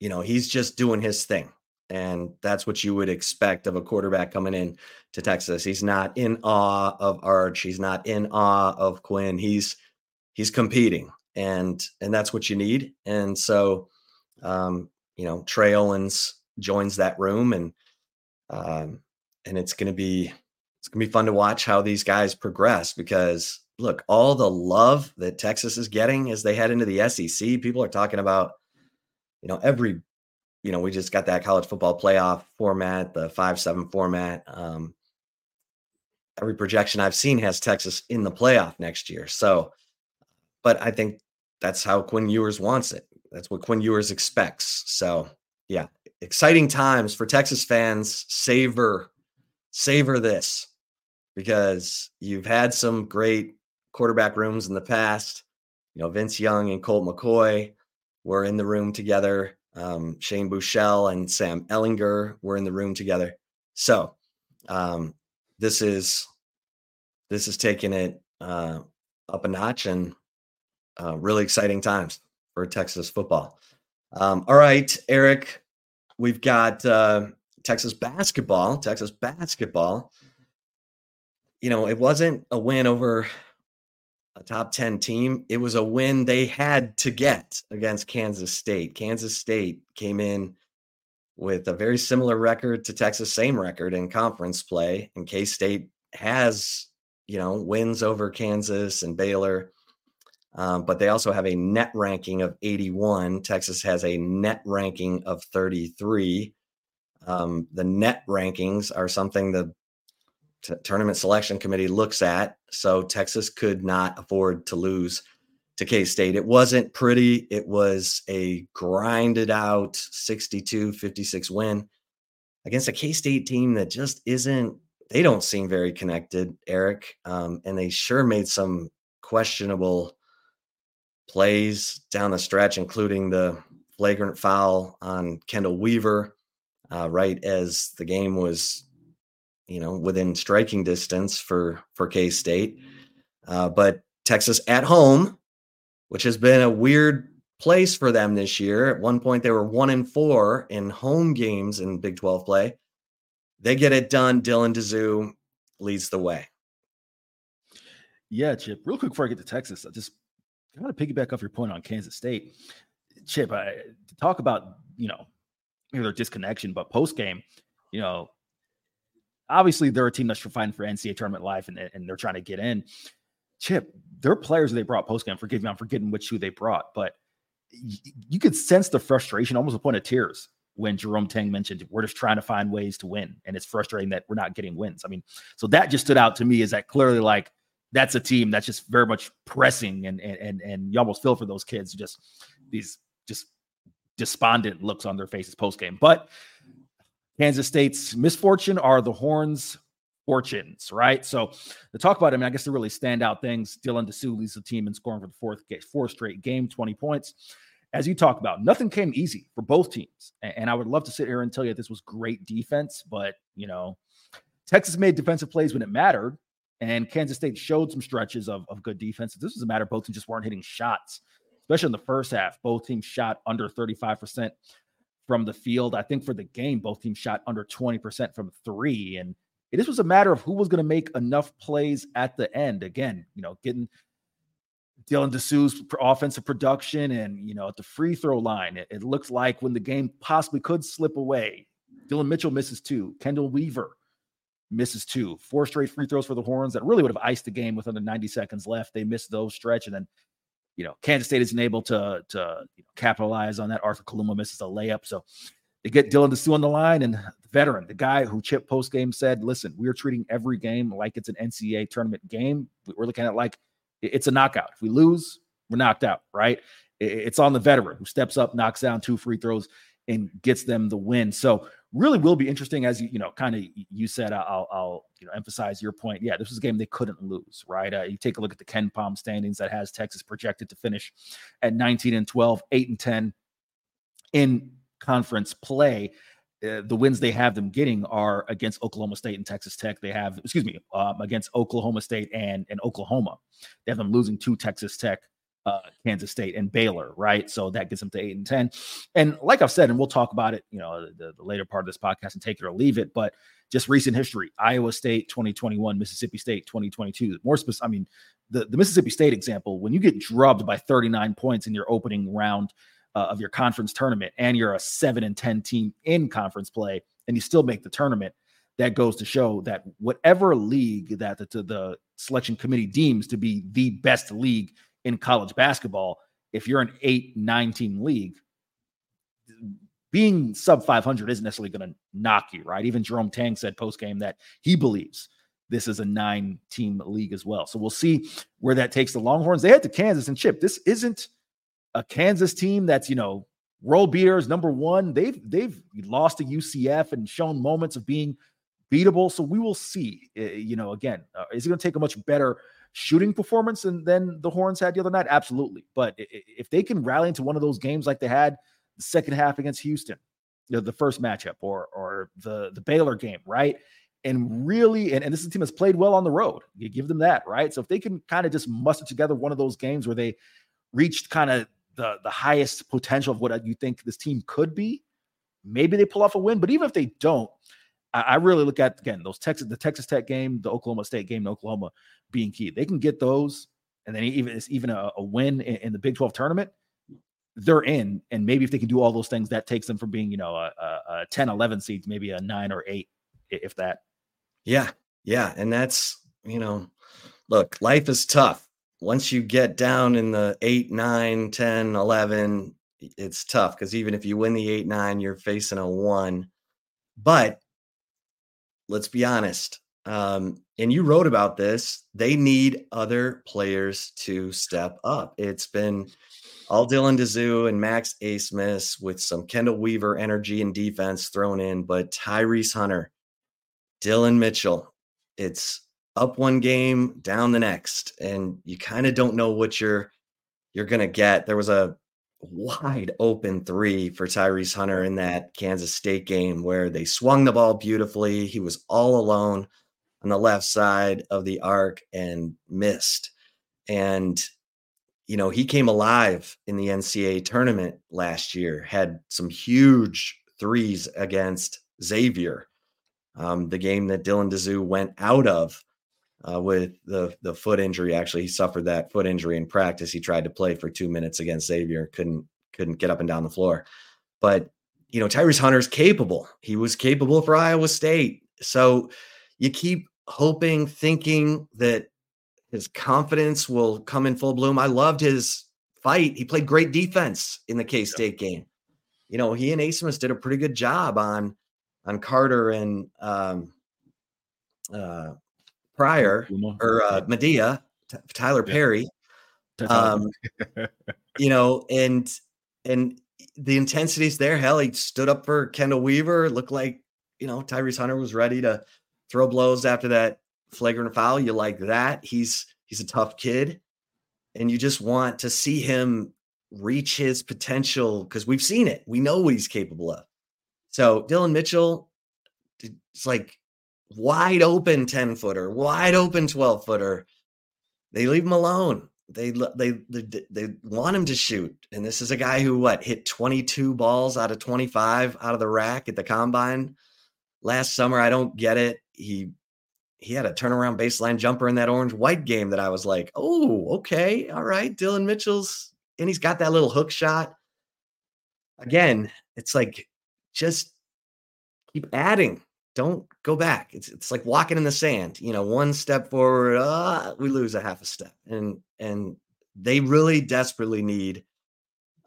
You know, he's just doing his thing. And that's what you would expect of a quarterback coming in to Texas. He's not in awe of Arch. He's not in awe of Quinn. He's he's competing, and and that's what you need. And so, um, you know, Trey Owens joins that room, and um, and it's going to be it's going to be fun to watch how these guys progress because look, all the love that Texas is getting as they head into the SEC, people are talking about, you know, every, you know, we just got that college football playoff format, the five seven format. Um, every projection I've seen has Texas in the playoff next year. So, but I think that's how Quinn Ewers wants it. That's what Quinn Ewers expects. So, yeah, exciting times for Texas fans. Savor, savor this because you've had some great quarterback rooms in the past. You know, Vince Young and Colt McCoy were in the room together. Um, Shane Buechele and Sam Ehlinger were in the room together. So, um, this is this is taking it uh, up a notch and uh, really exciting times for Texas football. Um, all right, Eric, we've got uh, Texas basketball. Texas basketball. You know, it wasn't a win over a top 10 team. It was a win they had to get against Kansas State. Kansas State came in with a very similar record to Texas, same record in conference play. And K State has, you know, wins over Kansas and Baylor. Um, but they also have a net ranking of 81. Texas has a net ranking of 33. Um, the net rankings are something the t- tournament selection committee looks at. So Texas could not afford to lose to K State. It wasn't pretty. It was a grinded out 62 56 win against a K State team that just isn't, they don't seem very connected, Eric. Um, and they sure made some questionable plays down the stretch, including the flagrant foul on Kendall Weaver, uh, right as the game was, you know, within striking distance for for K State. Uh, but Texas at home which has been a weird place for them this year. At one point, they were one and four in home games in Big 12 play. They get it done. Dylan Disu leads the way. Yeah, Chip. Real quick before I get to Texas, I kind to piggyback off your point on Kansas State. Chip, I, to talk about you know their disconnection, but post game, you know, obviously they're a team that's fighting for NCAA tournament life and, and they're trying to get in. Chip, their players they brought post game. Forgive me, I'm forgetting which two they brought, but you could sense the frustration, almost a point of tears, when Jerome Tang mentioned we're just trying to find ways to win, and it's frustrating that we're not getting wins. I mean, so that just stood out to me. Is that clearly like that's a team that's just very much pressing, and and and, you almost feel for those kids, just these just despondent looks on their faces post game. But Kansas State's misfortune are the Horns fortunes, right? So to talk about, mean, I guess the really standout things, Dylan Disu leads the team in scoring for the fourth, four straight game, 20 points. As you talk about, nothing came easy for both teams. And I would love to sit here and tell you this was great defense, but, you know, Texas made defensive plays when it mattered, and Kansas State showed some stretches of, of good defense. This was a matter of both teams just weren't hitting shots, especially in the first half. Both teams shot under 35% from the field. I think for the game, both teams shot under 20% from three. And just was a matter of who was going to make enough plays at the end. Again, you know, getting Dylan Disu's offensive production and, you know, at the free throw line, it, it looks like when the game possibly could slip away, Dillon Mitchell misses two. Kendall Weaver misses two. Four straight free throws for the Horns that really would have iced the game with under 90 seconds left. They missed those stretch. And then, you know, Kansas State isn't able to, to you know, capitalize on that. Arthur Kaluma misses a layup. So they get Dylan Disu on the line and the veteran, the guy who Chip post game said, listen, we're treating every game like it's an NCAA tournament game. We're looking at it like it's a knockout. If we lose, we're knocked out, right? It's on the veteran who steps up, knocks down two free throws, and gets them the win. So really will be interesting as you you know kind of you said I'll, I'll you know emphasize your point yeah this was a game they couldn't lose right uh, you take a look at the KenPom standings that has texas projected to finish at 19 and 12 8 and 10 in conference play. Uh, the wins they have them getting are against Oklahoma State and Texas Tech. They have, excuse me, um, against Oklahoma State and, and Oklahoma. They have them losing to Texas Tech, uh, Kansas State, and Baylor, right? So that gets them to eight and 10. And like I've said, and we'll talk about it, you know, the, the later part of this podcast and take it or leave it, but just recent history Iowa State 2021, Mississippi State 2022. More specific, I mean, the, the Mississippi State example, when you get drubbed by 39 points in your opening round uh, of your conference tournament and you're a 7 and 10 team in conference play and you still make the tournament that goes to show that whatever league that the, the selection committee deems to be the best league in college basketball if you're an 8 9 team league being sub 500 isn't necessarily going to knock you right even jerome tang said post game that he believes this is a nine team league as well so we'll see where that takes the longhorns they head to kansas and chip this isn't a Kansas team that's, you know, roll beaters number one. They've they've lost to UCF and shown moments of being beatable. So we will see. You know, again, uh, is it going to take a much better shooting performance than, than the Horns had the other night? Absolutely. But if they can rally into one of those games like they had the second half against Houston, you know, the first matchup or or the the Baylor game, right? And really, and, and this is a team that's played well on the road. You give them that, right? So if they can kind of just muster together one of those games where they reached kind of the the highest potential of what you think this team could be, maybe they pull off a win. But even if they don't, I, I really look at again those Texas, the Texas Tech game, the Oklahoma State game, Oklahoma being key. They can get those, and then even it's even a, a win in, in, the Big 12 tournament. They're in, and maybe if they can do all those things, that takes them from being, you know, a, a, a 10, 11 seed, maybe a nine or eight, if that. Yeah. Yeah. And that's, you know, look, life is tough once you get down in the 8 9 10 11 it's tough because even if you win the 8 9 you're facing a 1 but let's be honest um, and you wrote about this they need other players to step up it's been all dylan Disu and max Abmas with some kendall weaver energy and defense thrown in but tyrese hunter Dillon mitchell it's up one game, down the next, and you kind of don't know what you're you're gonna get. There was a wide open three for Tyrese Hunter in that Kansas State game where they swung the ball beautifully. He was all alone on the left side of the arc and missed. And you know, he came alive in the NCAA tournament last year, had some huge threes against Xavier, um, the game that Dylan Disu went out of uh, with the the foot injury. Actually, he suffered that foot injury in practice. He tried to play for two minutes against Xavier, couldn't couldn't get up and down the floor. But you know, Tyrese Hunter's capable. He was capable for Iowa State. So you keep hoping, thinking that his confidence will come in full bloom. I loved his fight. He played great defense in the K State yeah. game. You know, he and Abmas did a pretty good job on on Carter and um, uh, Pryor or uh, Madea, T- Tyler Perry. Um, <laughs> you know, and and the intensities there. Hell, he stood up for Kendall Weaver. Looked like you know Tyrese Hunter was ready to throw blows after that flagrant foul. You like that. He's he's a tough kid. And you just want to see him reach his potential because we've seen it. We know what he's capable of. So Dillon Mitchell, it's like wide open 10 footer, wide open 12 footer. They leave him alone. They, they they they want him to shoot, and this is a guy who what hit 22 balls out of 25 out of the rack at the combine last summer. I don't get it. He he had a turnaround baseline jumper in that orange white game that I was like, oh, okay, all right. Dillon Mitchell's and he's got that little hook shot. Again, it's like just keep adding. Don't go back. It's it's like walking in the sand. You know, one step forward, uh, we lose a half a step. And and they really desperately need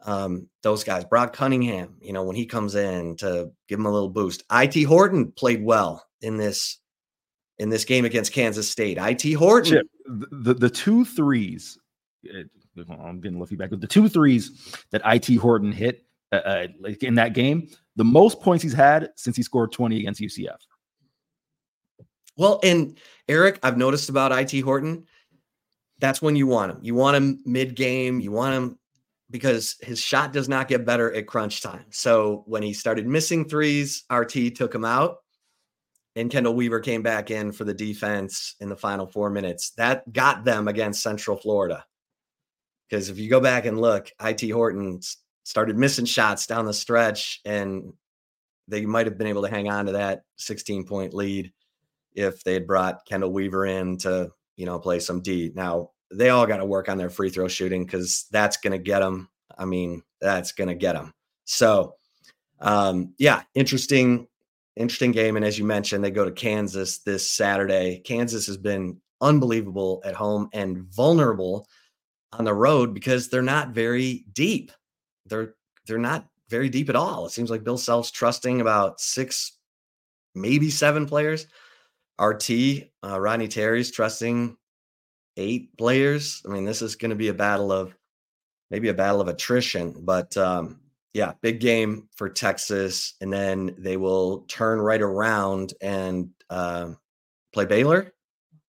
um, those guys. Brock Cunningham, you know, when he comes in to give him a little boost. IT Horton played well in this in this game against Kansas State. IT Horton. Chip, the, the two threes, uh, I'm getting little feedback, but the two threes that IT Horton hit uh, uh, like in that game, the most points he's had since he scored 20 against UCF. Well, and Eric, I've noticed about IT Horton, that's when you want him. You want him mid game. You want him because his shot does not get better at crunch time. So when he started missing threes, RT took him out and Kendall Weaver came back in for the defense in the final four minutes. That got them against Central Florida. Because if you go back and look, IT Horton started missing shots down the stretch, and they might have been able to hang on to that 16 point lead if they had brought Kendall Weaver in to, you know, play some D. Now, they all got to work on their free throw shooting because that's going to get them. I mean, that's going to get them. So, um, yeah, interesting interesting game. And as you mentioned, they go to Kansas this Saturday. Kansas has been unbelievable at home and vulnerable on the road because they're not very deep. They're they're not very deep at all. It seems like Bill Self's trusting about six, maybe seven players. RT, uh, Rodney Terry's trusting eight players. I mean, this is going to be a battle of maybe a battle of attrition, but um, yeah, big game for Texas, and then they will turn right around and uh, play Baylor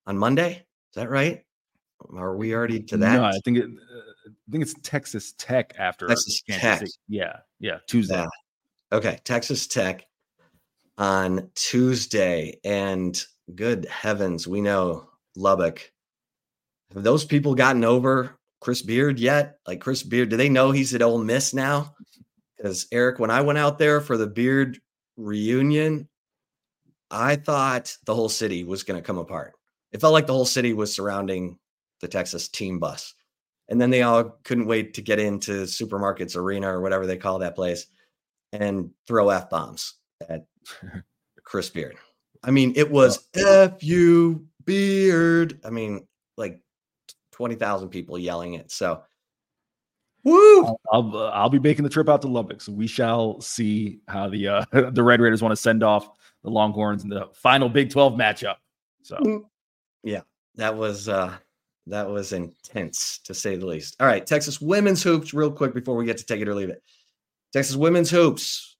on Monday. Is that right? Are we already to that? No, I think it, I think it's Texas Tech after Texas Tech. Yeah, yeah, Tuesday. Yeah. Okay, Texas Tech on Tuesday, and good heavens, we know Lubbock. Have those people gotten over Chris Beard yet? Like Chris Beard, do they know he's at Ole Miss now? Because Eric, when I went out there for the beard reunion, I thought the whole city was going to come apart. It felt like the whole city was surrounding the Texas team bus. And then they all couldn't wait to get into supermarkets arena or whatever they call that place and throw F bombs at Chris Beard. I mean, it was F you beard. I mean, like 20,000 people yelling it. So Woo! I'll, I'll, I'll, be making the trip out to Lubbock, so we shall see how the uh, <laughs> the Red Raiders want to send off the Longhorns in the final Big Twelve matchup. So, mm. yeah, that was uh, that was intense to say the least. All right, Texas women's hoops, real quick before we get to take it or leave it. Texas women's hoops,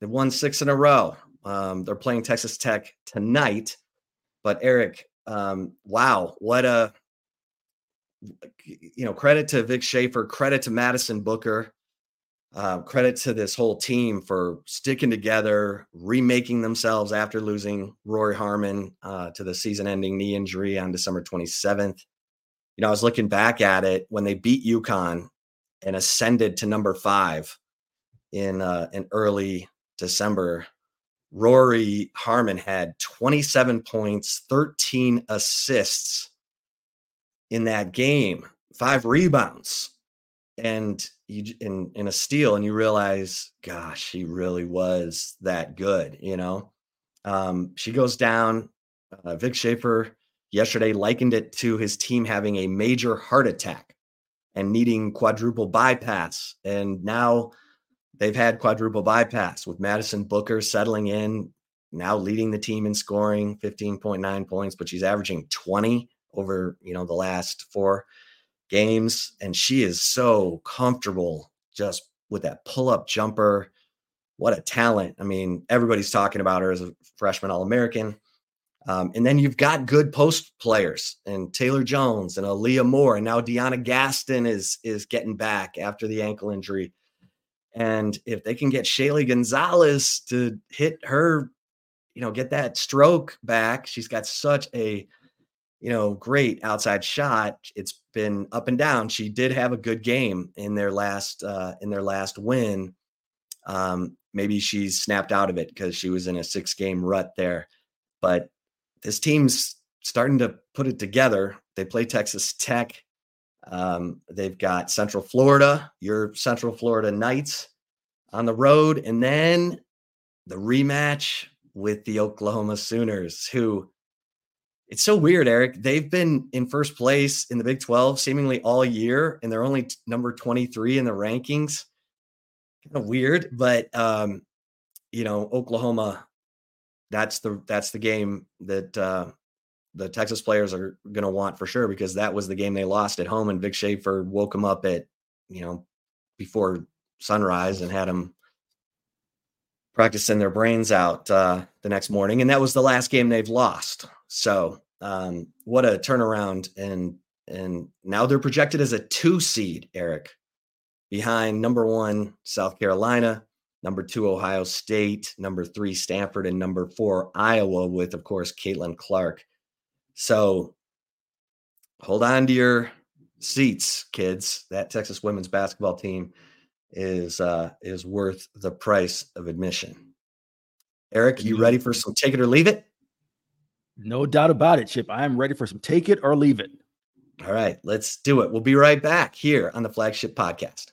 they've won six in a row. Um, they're playing Texas Tech tonight, but Eric, um, wow, what a you know, credit to Vic Schaefer, credit to Madison Booker, uh, credit to this whole team for sticking together, remaking themselves after losing Rori Harmon uh, to the season ending knee injury on December 27th. You know, I was looking back at it when they beat UConn and ascended to number five in uh, in early December. Rori Harmon had 27 points, 13 assists in that game, five rebounds, and you in in a steal, and you realize, gosh, she really was that good. You know, um, she goes down. Uh, Vic Schaefer yesterday likened it to his team having a major heart attack and needing quadruple bypass. And now they've had quadruple bypass with Madison Booker settling in, now leading the team in scoring 15.9 points, but she's averaging 20 over, you know, the last four games. And she is so comfortable just with that pull-up jumper. What a talent. I mean, everybody's talking about her as a freshman All-American. Um, and then you've got good post players and Taylor Jones and Aaliyah Moore. And now DeYona Gaston is is getting back after the ankle injury. And if they can get Shaylee Gonzalez to hit her, you know, get that stroke back, she's got such a, you know, great outside shot. It's been up and down. She did have a good game in their last uh, in their last win. Um, maybe she's snapped out of it because she was in a six game rut there. But this team's starting to put it together. They play Texas Tech. Um, they've got Central Florida, your Central Florida Knights on the road, and then the rematch with the Oklahoma Sooners, who it's so weird, Eric. They've been in first place in the Big 12 seemingly all year, and they're only t- number 23 in the rankings. Kind of weird, but um, you know, Oklahoma that's the that's the game that uh, the Texas players are going to want for sure because that was the game they lost at home and Vic Schaefer woke them up at you know before sunrise and had them practicing their brains out uh, the next morning and that was the last game they've lost. So um, what a turnaround and and now they're projected as a two seed Eric behind number one South Carolina number two, Ohio State, number three, Stanford, and number four, Iowa, with, of course, Caitlin Clark. So hold on to your seats, kids. That Texas women's basketball team is uh, is worth the price of admission. Eric, you ready for some take it or leave it? No doubt about it, Chip. I am ready for some take it or leave it. All right, let's do it. We'll be right back here on the flagship podcast.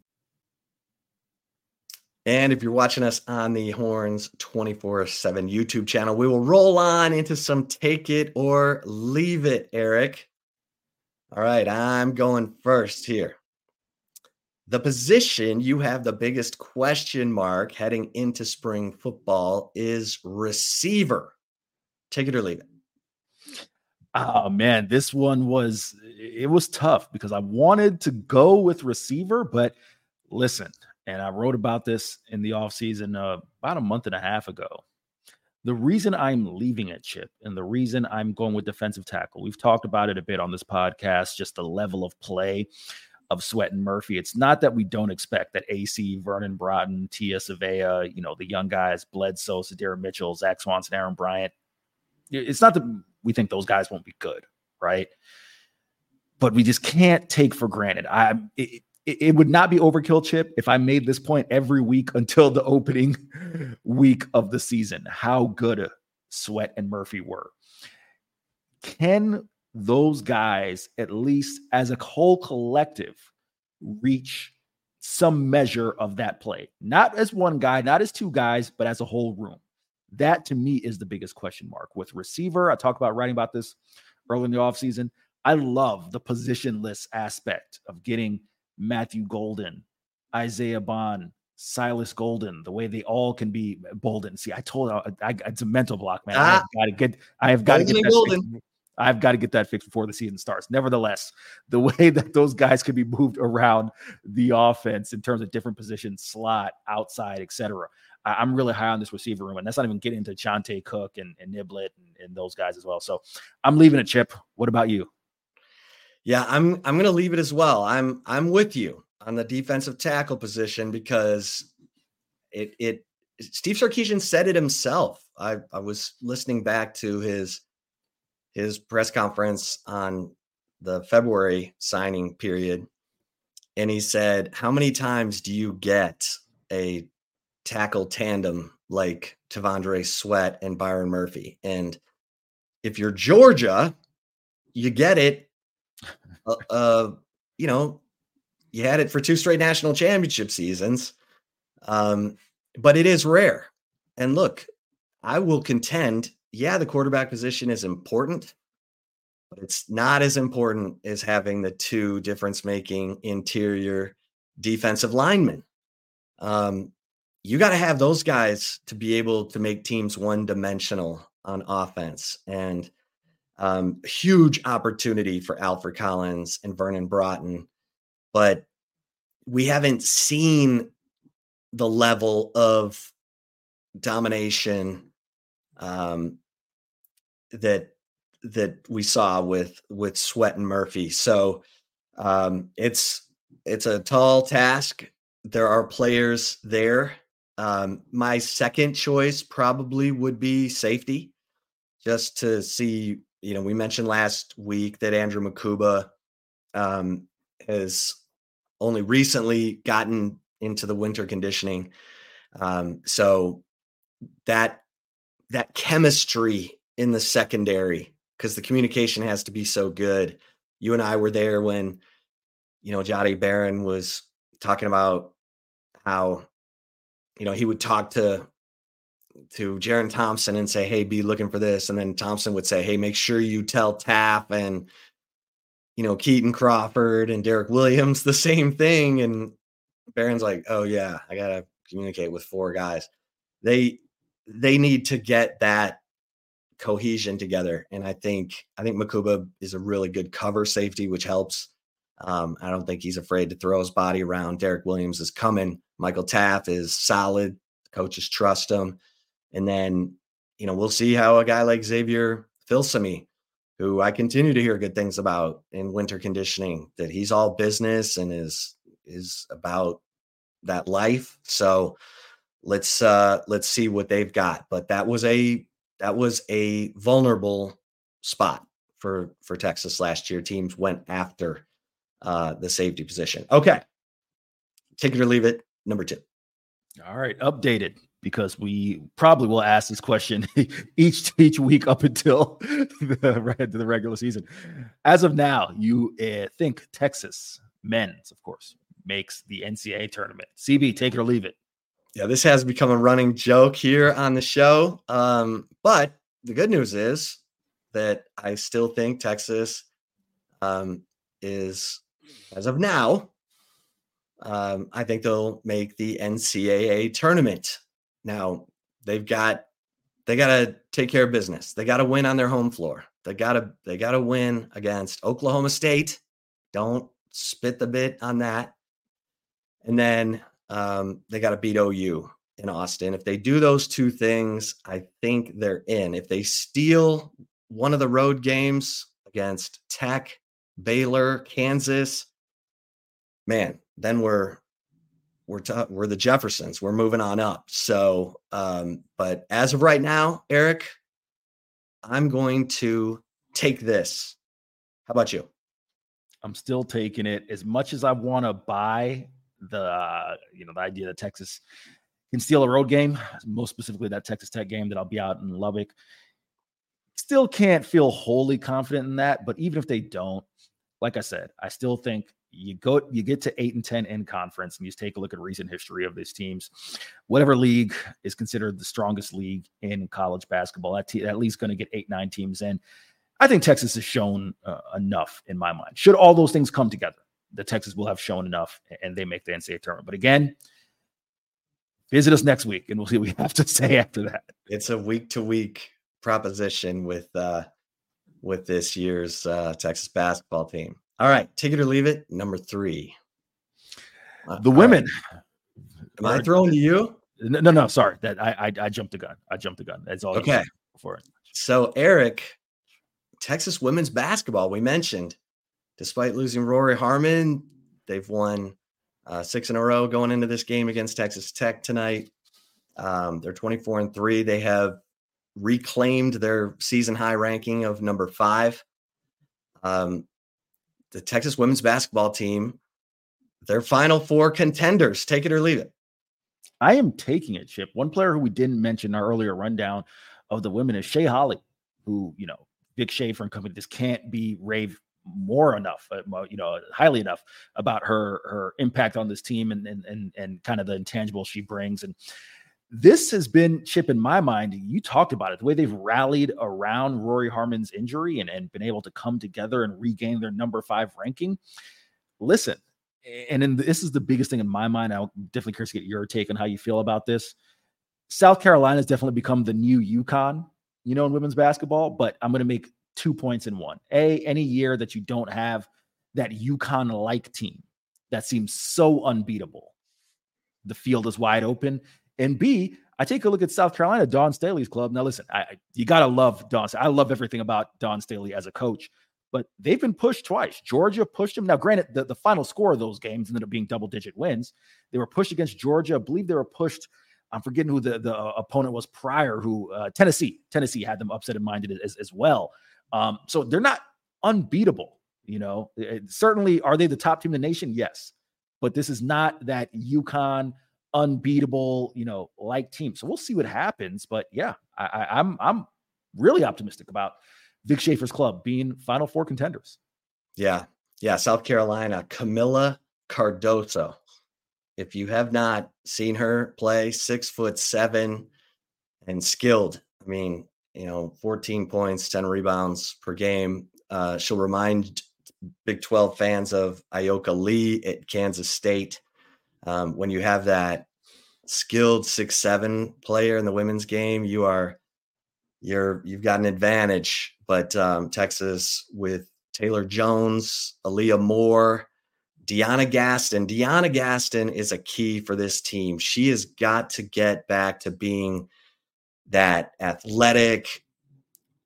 And if you're watching us on the Horns 24 7 YouTube channel, we will roll on into some take it or leave it, Eric. All right, I'm going first here. The position you have the biggest question mark heading into spring football is receiver. Take it or leave it. Oh man, this one was it was tough because I wanted to go with receiver, but listen, and I wrote about this in the offseason uh, about a month and a half ago. The reason I'm leaving it, Chip, and the reason I'm going with defensive tackle, we've talked about it a bit on this podcast, just the level of play of Sweat and Murphy. It's not that we don't expect that AC, Vernon Broughton, Tia Savea, you know, the young guys, Bledsoe, Sydir Mitchell, Zach Swanson, Aaron Bryant. It's not that we think those guys won't be good, right? But we just can't take for granted. I it, it would not be overkill chip if I made this point every week until the opening <laughs> week of the season. How good Sweat and Murphy were. Can those guys, at least as a whole collective, reach some measure of that play? Not as one guy, not as two guys, but as a whole room. That to me is the biggest question mark with receiver. I talk about writing about this early in the offseason. I love the positionless aspect of getting Matthew Golden, Isaiah Bond, Silas Golden, the way they all can be Bolden. See, I told I, I it's a mental block, man. Ah, I have got to get I have got to get that I've got to get that fixed before the season starts. Nevertheless, the <laughs> way that those guys could be moved around the offense in terms of different positions, slot, outside, etc. I'm really high on this receiver room, and that's not even getting into Johntay Cook and, and Niblett and, and those guys as well. So I'm leaving a Chip. What about you? Yeah, I'm I'm going to leave it as well. I'm I'm with you on the defensive tackle position because it it Steve Sarkisian said it himself. I I was listening back to his his press conference on the February signing period and he said, "How many times do you get a tackle tandem like T'Vondre Sweat and Byron Murphy?" And if you're Georgia, you get it uh, uh, you know, you had it for two straight national championship seasons. Um, but it is rare. And look, I will contend, yeah, the quarterback position is important, but it's not as important as having the two difference making interior defensive linemen. Um, you got to have those guys to be able to make teams one dimensional on offense. And um, huge opportunity for Alfred Collins and Vernon Broughton, but we haven't seen the level of domination um, that that we saw with with Sweat and Murphy. So um, it's it's a tall task. There are players there. Um, my second choice probably would be safety, just to see you know, we mentioned last week that Andrew Mukuba um, has only recently gotten into the winter conditioning. Um, so that that chemistry in the secondary, because the communication has to be so good. You and I were there when, you know, Jahdae Barron was talking about how, you know, he would talk to to Jerrin Thompson and say, "Hey, be looking for this," and then Thompson would say, "Hey, make sure you tell Taaffe and you know Kitan Crawford and Derek Williams the same thing." And Barron's like, "Oh yeah, I gotta communicate with four guys." They they need to get that cohesion together, and I think I think Mukuba is a really good cover safety, which helps. Um, I don't think he's afraid to throw his body around. Derek Williams is coming. Michael Taaffe is solid. Coaches trust him. And then, you know, we'll see how a guy like Xavier Filsaime, who I continue to hear good things about in winter conditioning, that he's all business and is is about that life. So let's uh let's see what they've got. But that was a that was a vulnerable spot for for Texas last year. Teams went after uh the safety position. Okay. Take it or leave it. Number two. All right, updated because we probably will ask this question <laughs> each each week up until <laughs> the, the regular season. As of now, you uh, think Texas men's, of course, makes the NCAA tournament. CB, take it or leave it. Yeah, this has become a running joke here on the show. Um, but the good news is that I still think Texas um, is, as of now, um, I think they'll make the NCAA tournament. Now they've got they got to take care of business. They got to win on their home floor. They got to they got to win against Oklahoma State. Don't spit the bit on that. And then um, they got to beat OU in Austin. If they do those two things, I think they're in. If they steal one of the road games against Tech, Baylor, Kansas, man, then we're we're t- we're the Jeffersons. We're moving on up. So, um, but as of right now, Eric, I'm going to take this. How about you? I'm still taking it as much as I want to buy the uh, you know the idea that Texas can steal a road game, most specifically that Texas Tech game that I'll be out in Lubbock. Still can't feel wholly confident in that, but even if they don't, like I said, I still think you go you get to 8 and 10 in conference and you take a look at recent history of these teams whatever league is considered the strongest league in college basketball that te- at least going to get 8 9 teams in. I think texas has shown uh, enough in my mind. Should all those things come together the texas will have shown enough and they make the ncaa tournament. But again visit us next week and we'll see what we have to say after that. It's a week to week proposition with uh with this year's uh, Texas basketball team. All right, take it or leave it. Number three, uh, the women. Am I throwing to you? No, no, no, sorry. That I, I I jumped the gun. I jumped the gun. That's all. Okay. For it. So Eric, Texas women's basketball. We mentioned, despite losing Rori Harmon, they've won uh, six in a row going into this game against Texas Tech tonight. Um, they're 24 and three. They have reclaimed their season high ranking of number five. Um, the Texas women's basketball team, their final four contenders. Take it or leave it. I am taking it, Chip. One player who we didn't mention in our earlier rundown of the women is Shay Holle, who, you know, Vic Schaefer and company just can't be raved more enough, uh, you know, highly enough about her her impact on this team and and and and kind of the intangible she brings. And this has been chip in my mind. You talked about it, the way they've rallied around rori Harmon's injury and, and been able to come together and regain their number five ranking. Listen, and then this is the biggest thing in my mind. I'm definitely curious to get your take on how you feel about this. South Carolina has definitely become the new UConn, you know, in women's basketball, but I'm going to make two points in one. A, any year that you don't have that UConn like team that seems so unbeatable, the field is wide open. And B, I take a look at South Carolina, Dawn Staley's club. Now, listen, I, you got to love Dawn. I love everything about Dawn Staley as a coach, but they've been pushed twice. Georgia pushed them. Now, granted, the, the final score of those games ended up being double digit wins. They were pushed against Georgia. I believe they were pushed. I'm forgetting who the, the uh, opponent was prior, who uh, Tennessee. Tennessee had them upset and minded as, as well. Um, so they're not unbeatable. You know, it, certainly are they the top team in the nation? Yes, but this is not that UConn unbeatable, you know, like team. So we'll see what happens. But yeah, I, I, I'm I'm really optimistic about Vic Schaefer's club being Final Four contenders. Yeah, yeah. South Carolina, Kamilla Cardoso. If you have not seen her play, six foot seven and skilled. I mean, you know, 14 points, 10 rebounds per game. Uh, she'll remind Big 12 fans of Ayoka Lee at Kansas State. Um, when you have that skilled six seven player in the women's game, you are you're you've got an advantage. But um, Texas with Taylor Jones, Aaliyah Moore, DeYona Gaston. DeYona Gaston is a key for this team. She has got to get back to being that athletic,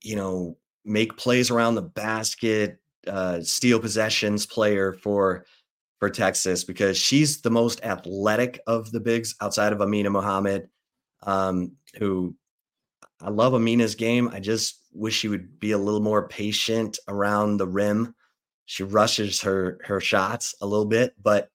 you know, make plays around the basket, uh, steal possessions player for for Texas because she's the most athletic of the bigs outside of Amina Muhammad. Um, who I love Amina's game. I just wish she would be a little more patient around the rim. She rushes her her shots a little bit, but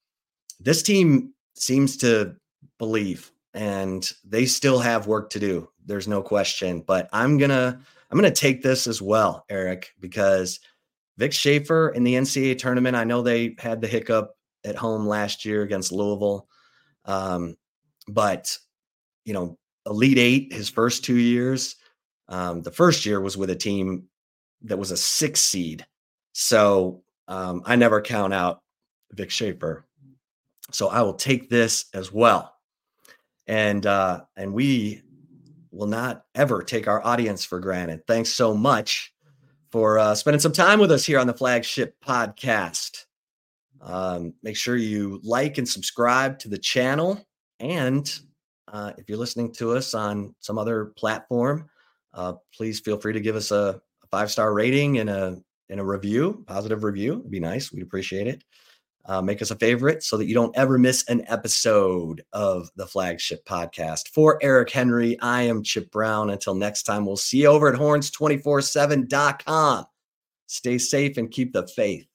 this team seems to believe and they still have work to do. There's no question, but I'm going to I'm going to take this as well, Eric, because Vic Schaefer in the NCAA tournament, I know they had the hiccup at home last year against Louisville. Um, but you know, Elite Eight, his first two years. Um, the first year was with a team that was a six seed. So um, I never count out Vic Schaefer. So I will take this as well and uh, and we will not ever take our audience for granted. Thanks so much for uh, spending some time with us here on the flagship podcast. Um, make sure you like and subscribe to the channel, and uh, if you're listening to us on some other platform, uh, please feel free to give us a, a five star rating and a and a review, positive review. It'd be nice. We'd appreciate it. Uh, make us a favorite so that you don't ever miss an episode of the flagship podcast. For Eric Henry, I am Chip Brown. Until next time, we'll see you over at horns247.com. Stay safe and keep the faith.